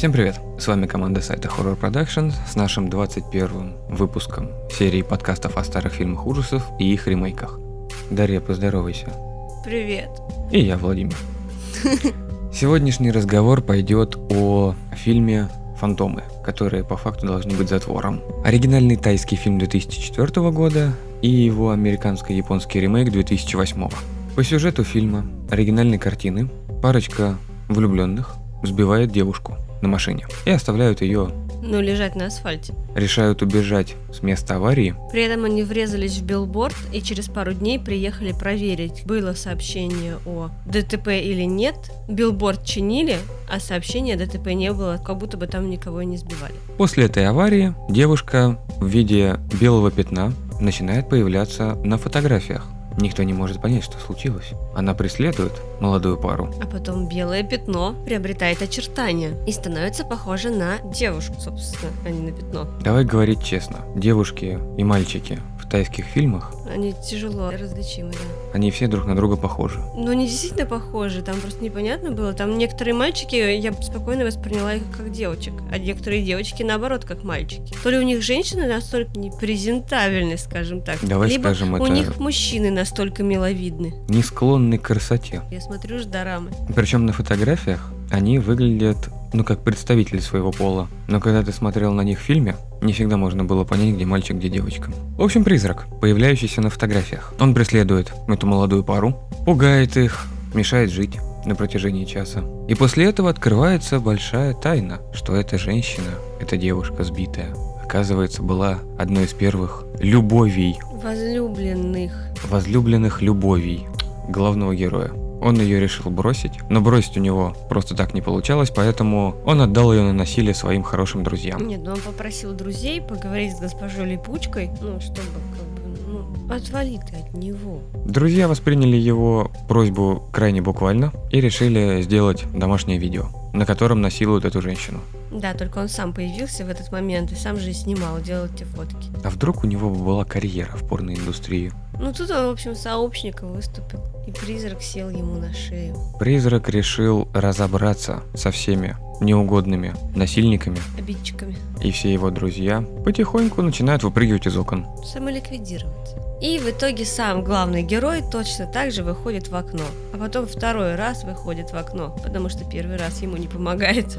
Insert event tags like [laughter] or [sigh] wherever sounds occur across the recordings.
Всем привет! С вами команда сайта Horror Productions с нашим 21 выпуском серии подкастов о старых фильмах ужасов и их ремейках. Дарья, поздоровайся. Привет. И я, Владимир. [laughs] Сегодняшний разговор пойдет о фильме «Фантомы», которые по факту должны быть затвором. Оригинальный тайский фильм 2004 года и его американско-японский ремейк 2008. По сюжету фильма оригинальной картины парочка влюбленных сбивает девушку на машине и оставляют ее Ну, лежать на асфальте. решают убежать с места аварии. При этом они врезались в билборд и через пару дней приехали проверить, было сообщение о ДТП или нет. Билборд чинили, а сообщения о ДТП не было, как будто бы там никого не сбивали. После этой аварии девушка в виде белого пятна начинает появляться на фотографиях. Никто не может понять, что случилось. Она преследует молодую пару. А потом белое пятно приобретает очертания и становится похоже на девушку, собственно, а не на пятно. Давай говорить честно, девушки и мальчики тайских фильмах, Они тяжело различимы, да. они все друг на друга похожи. Ну, они действительно похожи, там просто непонятно было. Там некоторые мальчики, я спокойно восприняла их как девочек, а некоторые девочки, наоборот, как мальчики. То ли у них женщины настолько непрезентабельны, скажем так, Давай либо скажем, у это- них мужчины настолько миловидны. Не склонны к красоте. Я смотрю ж дорамы. Причем на фотографиях они выглядят, ну, как представители своего пола. Но когда ты смотрел на них в фильме, не всегда можно было понять, где мальчик, где девочка. В общем, призрак, появляющийся на фотографиях. Он преследует эту молодую пару, пугает их, мешает жить на протяжении часа. И после этого открывается большая тайна, что эта женщина, эта девушка сбитая, оказывается, была одной из первых любовей Возлюбленных. возлюбленных любовей главного героя. Он ее решил бросить, но бросить у него просто так не получалось, поэтому он отдал ее на насилие своим хорошим друзьям. Нет, ну он попросил друзей поговорить с госпожой Липучкой, ну, чтобы как бы, ну, отвали ты от него. Друзья восприняли его просьбу крайне буквально и решили сделать домашнее видео, на котором насилуют эту женщину. Да, только он сам появился в этот момент и сам же и снимал, делал эти фотки. А вдруг у него была карьера в порноиндустрии? Ну тут он, в общем, сообщником выступил. И призрак сел ему на шею. Призрак решил разобраться со всеми неугодными насильниками, Обидчиками. и все его друзья потихоньку начинают выпрыгивать из окон. Самоликвидироваться. И в итоге сам главный герой точно так же выходит в окно. А потом второй раз выходит в окно, потому что первый раз ему не помогает.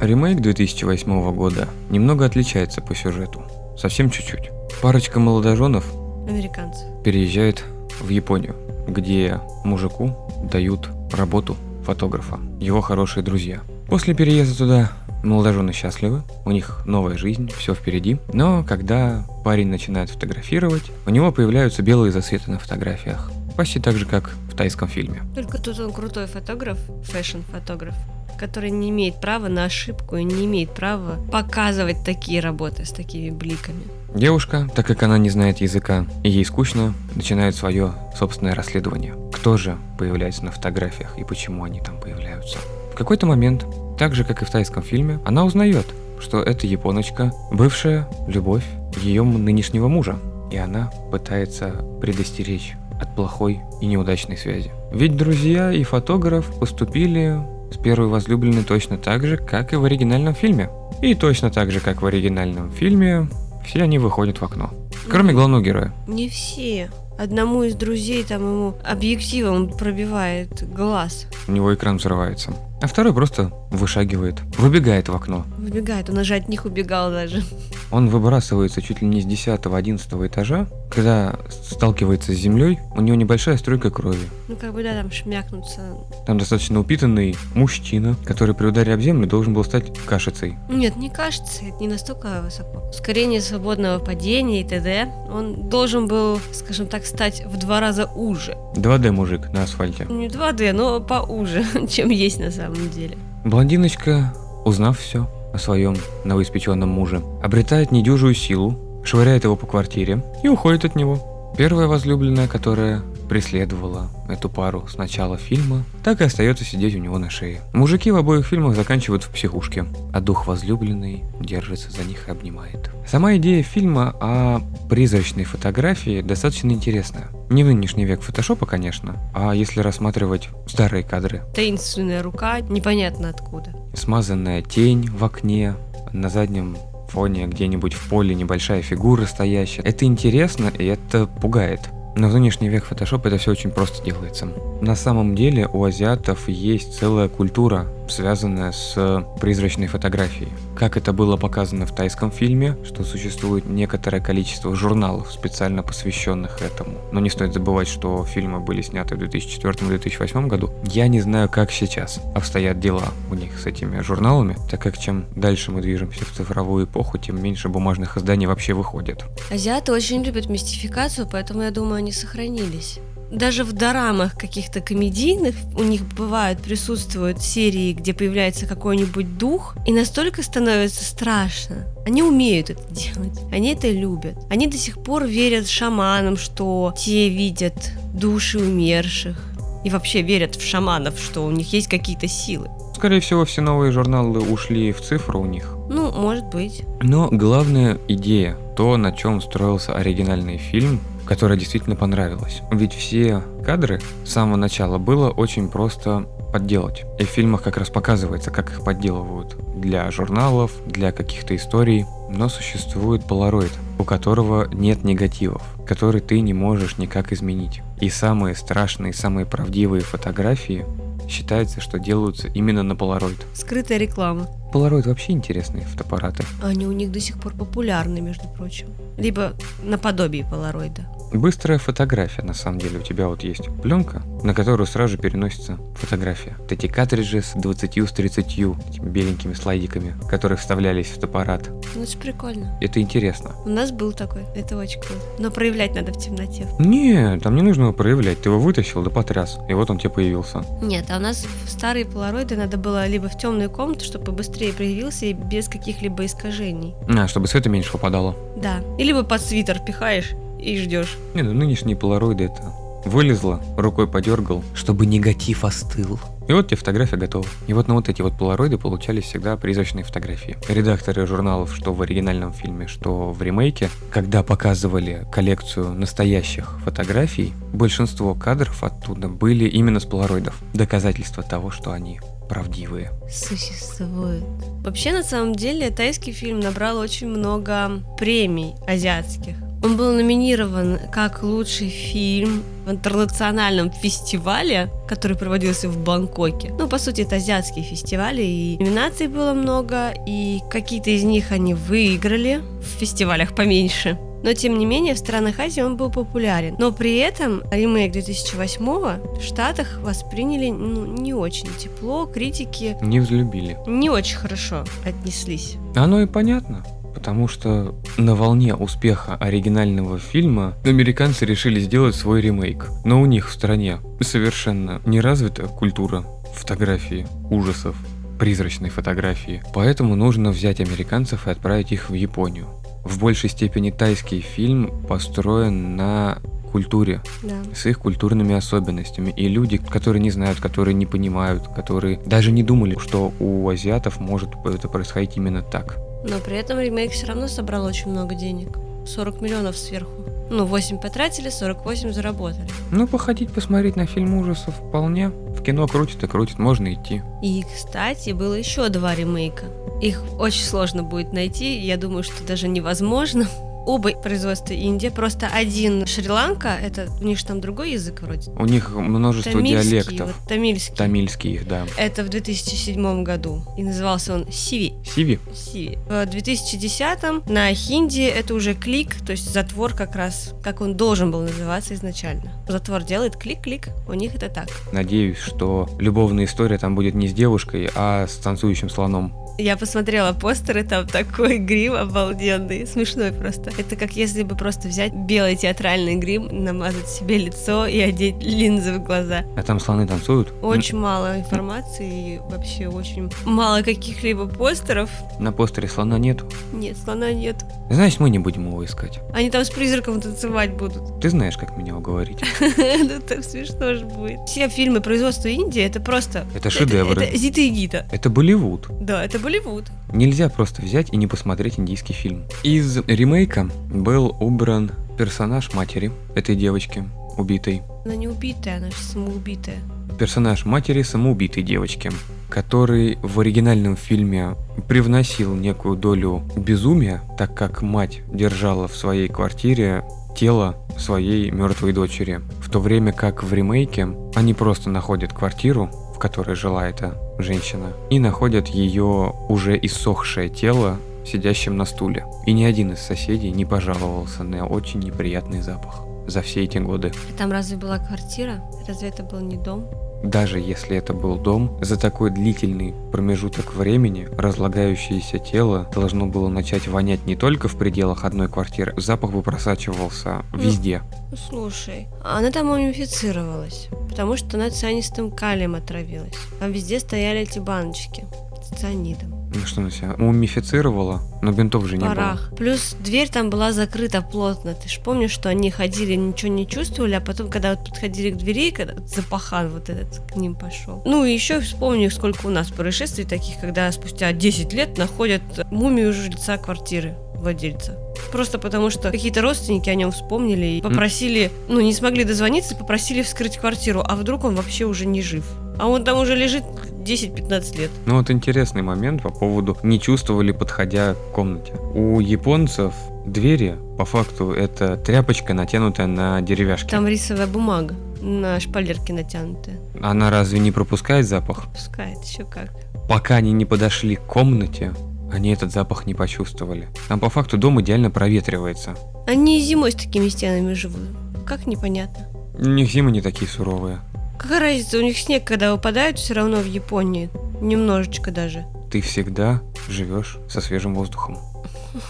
Ремейк 2008 года немного отличается по сюжету. Совсем чуть-чуть. Парочка молодоженов Американцев. переезжает в Японию, где мужику дают работу фотографа, его хорошие друзья. После переезда туда молодожены счастливы, у них новая жизнь, все впереди. Но когда парень начинает фотографировать, у него появляются белые засветы на фотографиях. Почти так же, как в тайском фильме. Только тут он крутой фотограф, фэшн-фотограф, который не имеет права на ошибку и не имеет права показывать такие работы с такими бликами. Девушка, так как она не знает языка и ей скучно, начинает свое собственное расследование. Кто же появляется на фотографиях и почему они там появляются? В какой-то момент, так же как и в тайском фильме, она узнает, что эта японочка – бывшая любовь ее нынешнего мужа. И она пытается предостеречь от плохой и неудачной связи. Ведь друзья и фотограф поступили с первой возлюбленной точно так же, как и в оригинальном фильме. И точно так же, как в оригинальном фильме, все они выходят в окно. Кроме главного героя. Не все. Одному из друзей там ему объективом пробивает глаз. У него экран взрывается. А второй просто вышагивает, выбегает в окно. Выбегает, он уже от них убегал даже. Он выбрасывается чуть ли не с 10-11 этажа. Когда сталкивается с землей, у него небольшая струйка крови. Ну как бы да, там шмякнуться. Там достаточно упитанный мужчина, который при ударе об землю должен был стать кашицей. Нет, не кажется, это не настолько высоко. Ускорение свободного падения и т.д. Он должен был, скажем так, стать в два раза уже. 2D мужик на асфальте. Не 2D, но поуже, [laughs] чем есть на самом деле. Блондиночка, узнав все о своем новоиспеченном муже, обретает недюжую силу, швыряет его по квартире и уходит от него. Первая возлюбленная, которая преследовала эту пару с начала фильма, так и остается сидеть у него на шее. Мужики в обоих фильмах заканчивают в психушке, а дух возлюбленный держится за них и обнимает. Сама идея фильма о призрачной фотографии достаточно интересная. Не в нынешний век фотошопа, конечно, а если рассматривать старые кадры. Таинственная рука, непонятно откуда. Смазанная тень в окне, на заднем фоне где-нибудь в поле небольшая фигура стоящая. Это интересно и это пугает. Но в нынешний век Photoshop это все очень просто делается. На самом деле у азиатов есть целая культура, связанная с призрачной фотографией. Как это было показано в тайском фильме, что существует некоторое количество журналов, специально посвященных этому. Но не стоит забывать, что фильмы были сняты в 2004-2008 году. Я не знаю, как сейчас обстоят дела у них с этими журналами, так как чем дальше мы движемся в цифровую эпоху, тем меньше бумажных изданий вообще выходит. Азиаты очень любят мистификацию, поэтому я думаю, они сохранились. Даже в дорамах каких-то комедийных у них бывают, присутствуют серии, где появляется какой-нибудь дух, и настолько становится страшно. Они умеют это делать, они это любят. Они до сих пор верят шаманам, что те видят души умерших. И вообще верят в шаманов, что у них есть какие-то силы. Скорее всего, все новые журналы ушли в цифру у них. Ну, может быть. Но главная идея, то, на чем строился оригинальный фильм, которая действительно понравилась. Ведь все кадры с самого начала было очень просто подделать. И в фильмах как раз показывается, как их подделывают для журналов, для каких-то историй. Но существует полароид, у которого нет негативов, который ты не можешь никак изменить. И самые страшные, самые правдивые фотографии считается, что делаются именно на полароид. Скрытая реклама. Полароид вообще интересные фотоаппараты. Они у них до сих пор популярны, между прочим. Либо наподобие полароида. Быстрая фотография, на самом деле. У тебя вот есть пленка, на которую сразу же переносится фотография. Вот эти картриджи с 20 с 30 этими беленькими слайдиками, которые вставлялись в фотоаппарат. Ну, это прикольно. Это интересно. У нас был такой. Это очень круто. Но проявлять надо в темноте. Не, там не нужно его проявлять. Ты его вытащил, да потряс. И вот он тебе появился. Нет, а у нас в старые полароиды надо было либо в темную комнату, чтобы быстрее проявился и без каких-либо искажений. А, чтобы света меньше попадало. Да. И либо под свитер пихаешь и ждешь. Не, ну нынешние полароиды это вылезла, рукой подергал, чтобы негатив остыл. И вот тебе фотография готова. И вот на вот эти вот полароиды получались всегда призрачные фотографии. Редакторы журналов, что в оригинальном фильме, что в ремейке, когда показывали коллекцию настоящих фотографий, большинство кадров оттуда были именно с полароидов. Доказательство того, что они правдивые. Существует. Вообще, на самом деле, тайский фильм набрал очень много премий азиатских. Он был номинирован как лучший фильм в интернациональном фестивале, который проводился в Бангкоке. Ну, по сути, это азиатские фестивали, и номинаций было много, и какие-то из них они выиграли в фестивалях поменьше. Но, тем не менее, в странах Азии он был популярен. Но при этом ремейк 2008 в Штатах восприняли ну, не очень тепло, критики Не взлюбили. не очень хорошо отнеслись. Оно и понятно. Потому что на волне успеха оригинального фильма американцы решили сделать свой ремейк. Но у них в стране совершенно не развита культура фотографии ужасов, призрачной фотографии. Поэтому нужно взять американцев и отправить их в Японию. В большей степени тайский фильм построен на культуре, Да. с их культурными особенностями. И люди, которые не знают, которые не понимают, которые даже не думали, что у азиатов может это происходить именно так. Но при этом ремейк все равно собрал очень много денег. 40 миллионов сверху. Ну, 8 потратили, 48 заработали. Ну, походить, посмотреть на фильм ужасов вполне. В кино крутит и крутит, можно идти. И, кстати, было еще два ремейка. Их очень сложно будет найти, я думаю, что даже невозможно. Оба производства Индия, просто один Шри-Ланка, это у них же там другой язык вроде. У них множество Тамильский, диалектов. вот, тамильский. Тамильский их, да. Это в 2007 году. И назывался он Сиви. Сиви? Сиви. В 2010 на хинди это уже клик, то есть затвор как раз, как он должен был называться изначально. Затвор делает клик-клик, у них это так. Надеюсь, что любовная история там будет не с девушкой, а с танцующим слоном. Я посмотрела постеры, там такой грим обалденный, смешной просто. Это как если бы просто взять белый театральный грим, намазать себе лицо и одеть линзы в глаза. А там слоны танцуют? Очень мало информации и вообще очень мало каких-либо постеров. На постере слона нету? Нет, слона нет. Значит, мы не будем его искать. Они там с призраком танцевать будут. Ты знаешь, как меня уговорить. [laughs] Ну так смешно же будет. Все фильмы производства Индии это просто... Это шедевры. Это Зита и Гита. Это Болливуд. Да, это Болливуд. Нельзя просто взять и не посмотреть индийский фильм. Из ремейка был убран персонаж матери этой девочки, убитой. Она не убитая, она самоубитая. Персонаж матери самоубитой девочки, который в оригинальном фильме привносил некую долю безумия, так как мать держала в своей квартире тело своей мертвой дочери. В то время как в ремейке они просто находят квартиру, которой жила эта женщина, и находят ее уже иссохшее тело сидящим на стуле. И ни один из соседей не пожаловался на очень неприятный запах за все эти годы. А там разве была квартира? Разве это был не дом? Даже если это был дом, за такой длительный промежуток времени разлагающееся тело должно было начать вонять не только в пределах одной квартиры, запах бы просачивался везде. Ну, слушай, она там мумифицировалась, потому что она цианистым калием отравилась. Там везде стояли эти баночки с цианидом. Ну что она себя мумифицировала, но бинтов же не Парах. Плюс дверь там была закрыта плотно. Ты же помнишь, что они ходили, ничего не чувствовали, а потом, когда вот подходили к двери, когда запахан вот этот к ним пошел. Ну и еще вспомни, сколько у нас происшествий таких, когда спустя 10 лет находят мумию жильца квартиры владельца. Просто потому, что какие-то родственники о нем вспомнили и попросили, ну, не смогли дозвониться, попросили вскрыть квартиру, а вдруг он вообще уже не жив. А он там уже лежит 10-15 лет. Ну вот интересный момент по поводу не чувствовали, подходя к комнате. У японцев двери, по факту, это тряпочка, натянутая на деревяшке. Там рисовая бумага на шпалерке натянутая. Она разве не пропускает запах? Пускает, еще как. Пока они не подошли к комнате, они этот запах не почувствовали. Там по факту дом идеально проветривается. Они зимой с такими стенами живут. Как непонятно. У них зимы не такие суровые. Какая разница, у них снег, когда выпадает, все равно в Японии. Немножечко даже. Ты всегда живешь со свежим воздухом.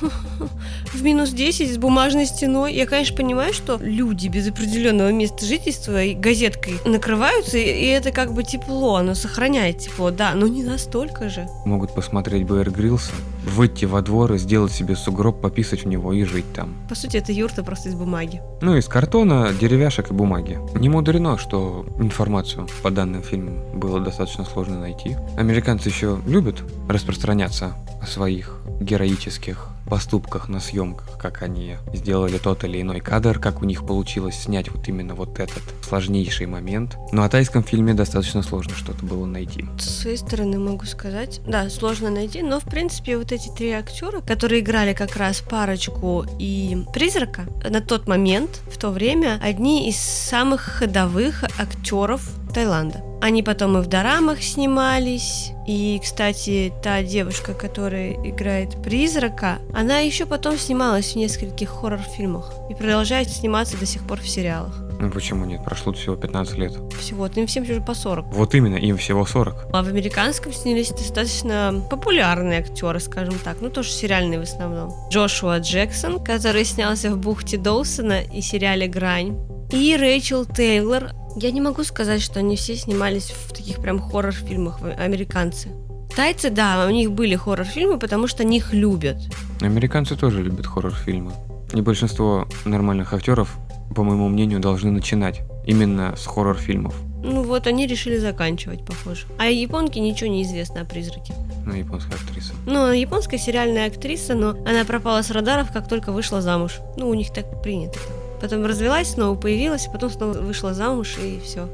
[laughs] В минус 10 с бумажной стеной. Я, конечно, понимаю, что люди без определенного места жительства и газеткой накрываются, и это как бы тепло, оно сохраняет тепло, да, но не настолько же. Могут посмотреть Бэйр Гриллса, выйти во двор и сделать себе сугроб, пописать в него и жить там. По сути, это юрта просто из бумаги. Ну, из картона, деревяшек и бумаги. Не мудрено, что информацию по данным фильмам было достаточно сложно найти. Американцы еще любят распространяться о своих героических поступках на съемках, как они сделали тот или иной кадр, как у них получилось снять вот именно вот этот сложнейший момент. Но о тайском фильме достаточно сложно что-то было найти. С своей стороны могу сказать, да, сложно найти, но в принципе вот эти три актера, которые играли как раз парочку и призрака, на тот момент, в то время, одни из самых ходовых актеров Таиланда. Они потом и в дорамах снимались. И, кстати, та девушка, которая играет призрака, она еще потом снималась в нескольких хоррор-фильмах и продолжает сниматься до сих пор в сериалах. Ну почему нет? Прошло всего 15 лет. Всего, им всем уже по 40. Вот именно, им всего 40. А в американском снялись достаточно популярные актеры, скажем так, ну тоже сериальные в основном. Джошуа Джексон, который снялся в «Бухте Доусона» и сериале «Грань». И Рэйчел Тейлор. Я не могу сказать, что они все снимались в таких прям хоррор-фильмах, американцы. Тайцы, да, у них были хоррор-фильмы, потому что они их любят. Американцы тоже любят хоррор-фильмы. И большинство нормальных актеров, по моему мнению, должны начинать именно с хоррор-фильмов. Ну вот, они решили заканчивать, похоже. А японке ничего не известно о призраке. Ну, японская актриса. Ну, японская сериальная актриса, но она пропала с радаров, как только вышла замуж. Ну, у них так принято. Потом развелась, снова появилась, потом снова вышла замуж, и все.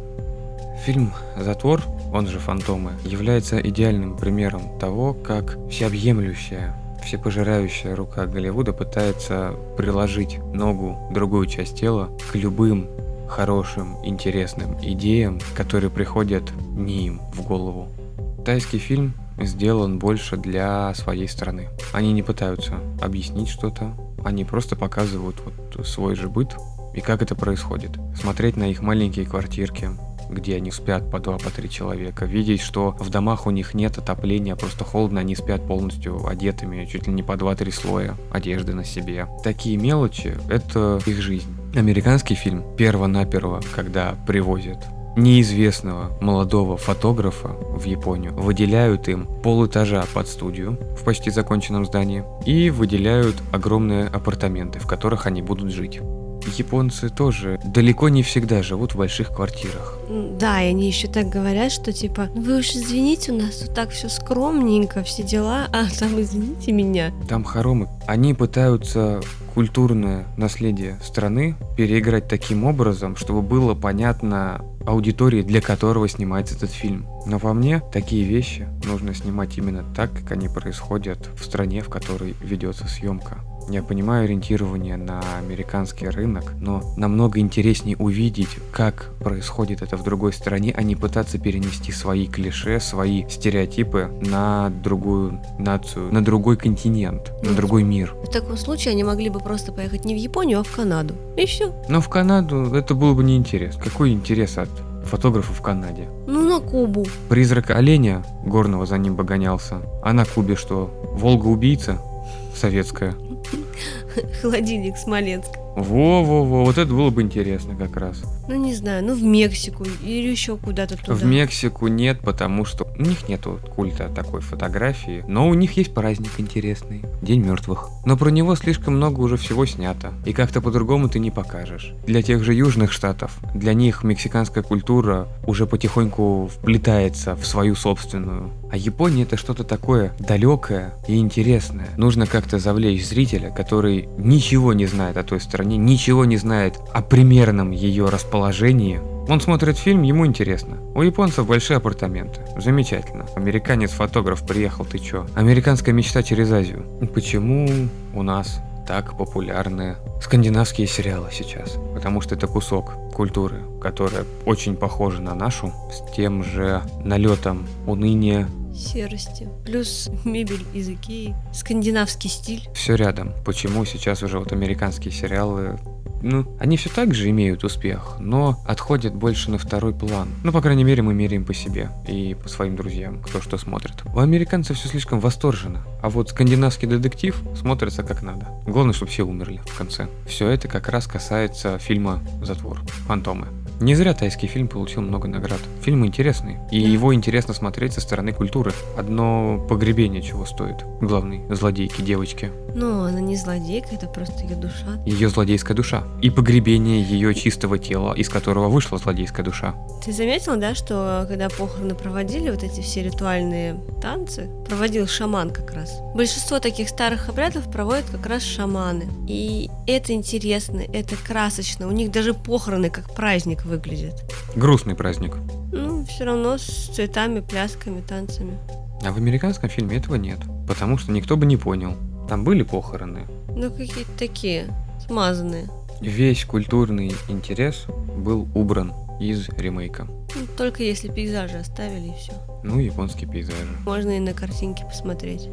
Фильм «Затвор», он же «Фантомы», является идеальным примером того, как всеобъемлющая, всепожирающая рука Голливуда пытается приложить ногу, другую часть тела к любым хорошим, интересным идеям, которые приходят не им в голову. Тайский фильм сделан больше для своей страны. Они не пытаются объяснить что-то, они просто показывают вот свой же быт и как это происходит. Смотреть на их маленькие квартирки, где они спят по два, по три человека, видеть, что в домах у них нет отопления, просто холодно, они спят полностью одетыми, чуть ли не по два-три слоя одежды на себе. Такие мелочи — это их жизнь. Американский фильм перво-наперво, когда привозят неизвестного молодого фотографа в Японию, выделяют им полэтажа под студию в почти законченном здании и выделяют огромные апартаменты, в которых они будут жить. Японцы тоже далеко не всегда живут в больших квартирах. Да, и они еще так говорят, что типа, вы уж извините, у нас тут так все скромненько, все дела, [laughs] а там извините меня. Там хоромы. Они пытаются культурное наследие страны переиграть таким образом, чтобы было понятно аудитории, для которого снимается этот фильм. Но по мне, такие вещи нужно снимать именно так, как они происходят в стране, в которой ведется съемка. Я понимаю ориентирование на американский рынок, но намного интереснее увидеть, как происходит это в другой стране, а не пытаться перенести свои клише, свои стереотипы на другую нацию, на другой континент, на другой мир. В таком случае они могли бы просто поехать не в Японию, а в Канаду. И все. Но в Канаду это было бы неинтересно. Какой интерес от фотографа в Канаде? Ну, на Кубу. Призрак оленя горного за ним погонялся. А на Кубе что? Волга-убийца? Советская. [laughs] Холодильник Смоленск. Во-во-во, вот это было бы интересно как раз. Ну, не знаю, ну в Мексику или еще куда-то туда. В Мексику нет, потому что у них нету культа такой фотографии, но у них есть праздник интересный, День мертвых. Но про него слишком много уже всего снято, и как-то по-другому ты не покажешь. Для тех же южных штатов, для них мексиканская культура уже потихоньку вплетается в свою собственную. А Япония это что-то такое далекое и интересное. Нужно как-то завлечь зрителя, который ничего не знает о той стране, ничего не знает о примерном ее расположении. Он смотрит фильм, ему интересно. У японцев большие апартаменты. Замечательно. Американец-фотограф приехал, ты чё? Американская мечта через Азию. Почему у нас так популярны скандинавские сериалы сейчас? Потому что это кусок культуры, которая очень похожа на нашу, с тем же налетом уныния, серости. Плюс мебель из Икеи, скандинавский стиль. Все рядом. Почему сейчас уже вот американские сериалы ну, они все так же имеют успех, но отходят больше на второй план. Ну, по крайней мере, мы меряем по себе и по своим друзьям, кто что смотрит. У американцев все слишком восторженно, а вот скандинавский детектив смотрится как надо. Главное, чтобы все умерли в конце. Все это как раз касается фильма «Затвор», «Фантомы». Не зря тайский фильм получил много наград. Фильм интересный, и его интересно смотреть со стороны культуры. Одно погребение чего стоит. Главной злодейки девочки. Ну, она не злодейка, это просто ее душа. Ее злодейская душа. И погребение ее чистого тела, из которого вышла злодейская душа. Ты заметил, да, что когда похороны проводили, вот эти все ритуальные танцы, проводил шаман как раз. Большинство таких старых обрядов проводят как раз шаманы. И это интересно, это красочно. У них даже похороны как праздник выглядит. Грустный праздник. Ну, все равно с цветами, плясками, танцами. А в американском фильме этого нет, потому что никто бы не понял. Там были похороны. Ну, какие-то такие, смазанные. Весь культурный интерес был убран из ремейка. Ну, только если пейзажи оставили и все. Ну, японские пейзажи. Можно и на картинке посмотреть.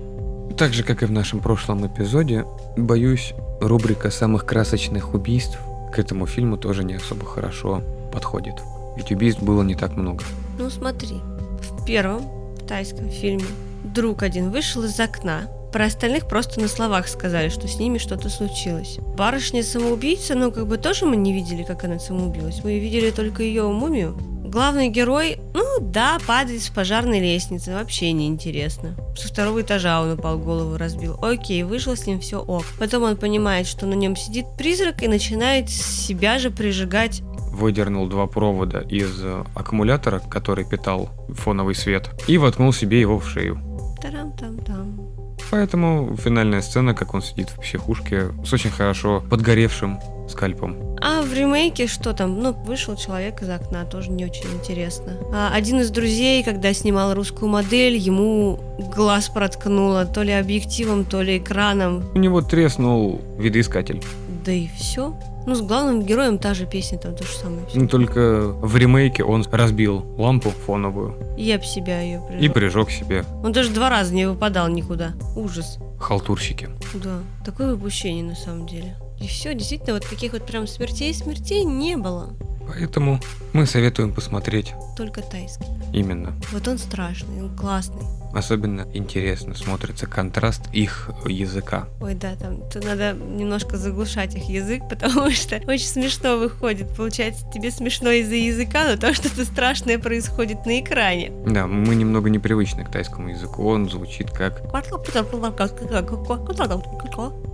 Так же, как и в нашем прошлом эпизоде, боюсь, рубрика самых красочных убийств к этому фильму тоже не особо хорошо подходит. Ведь убийств было не так много. Ну смотри, в первом тайском фильме друг один вышел из окна, про остальных просто на словах сказали, что с ними что-то случилось. Барышня-самоубийца, ну как бы тоже мы не видели, как она самоубилась. Мы видели только ее мумию. Главный герой, ну да, падает с пожарной лестницы, вообще не интересно. Со второго этажа он упал, голову разбил. Окей, вышло с ним все ок. Потом он понимает, что на нем сидит призрак и начинает себя же прижигать выдернул два провода из э, аккумулятора, который питал фоновый свет, и воткнул себе его в шею. Тарам-там-там. Поэтому финальная сцена, как он сидит в психушке, с очень хорошо подгоревшим скальпом. А в ремейке что там? Ну, вышел человек из окна, тоже не очень интересно. А один из друзей, когда снимал русскую модель, ему глаз проткнуло то ли объективом, то ли экраном. У него треснул видоискатель. Да и все. Ну, с главным героем та же песня, там то же самое. Ну, только в ремейке он разбил лампу фоновую. И об себя ее прижег. И прижег себе. Он даже два раза не выпадал никуда. Ужас. Халтурщики. Да, такое выпущение на самом деле. И все, действительно, вот таких вот прям смертей-смертей не было. Поэтому мы советуем посмотреть Только тайский. именно. Вот он страшный, он классный. Особенно интересно смотрится контраст их языка. Ой, да, там тут надо немножко заглушать их язык, [laughs] потому что очень смешно выходит. Получается, тебе смешно из-за языка, но то, что-то страшное происходит на экране. Да, мы немного непривычны к тайскому языку. Он звучит как...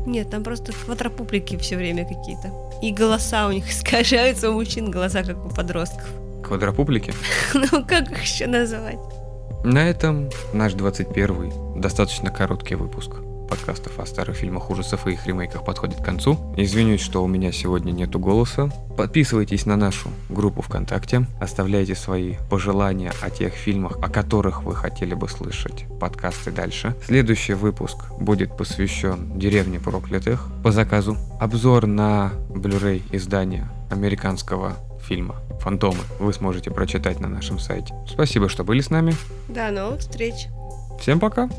Нет, там просто квадропублики все время какие-то. И голоса у них [laughs] искажаются, у мужчин глаза как у подростков. Квадропублики. [laughs] Ну, как их еще назвать? На этом наш 21 достаточно короткий выпуск подкастов о старых фильмах ужасов и их ремейках подходит к концу. Извинюсь, что у меня сегодня нету голоса. Подписывайтесь на нашу группу ВКонтакте, оставляйте свои пожелания о тех фильмах, о которых вы хотели бы слышать подкасты дальше. Следующий выпуск будет посвящен «Деревне проклятых» по заказу. Обзор на Blu-ray издания американского фильма «Фантомы» вы сможете прочитать на нашем сайте. Спасибо, что были с нами. До новых встреч. Всем пока!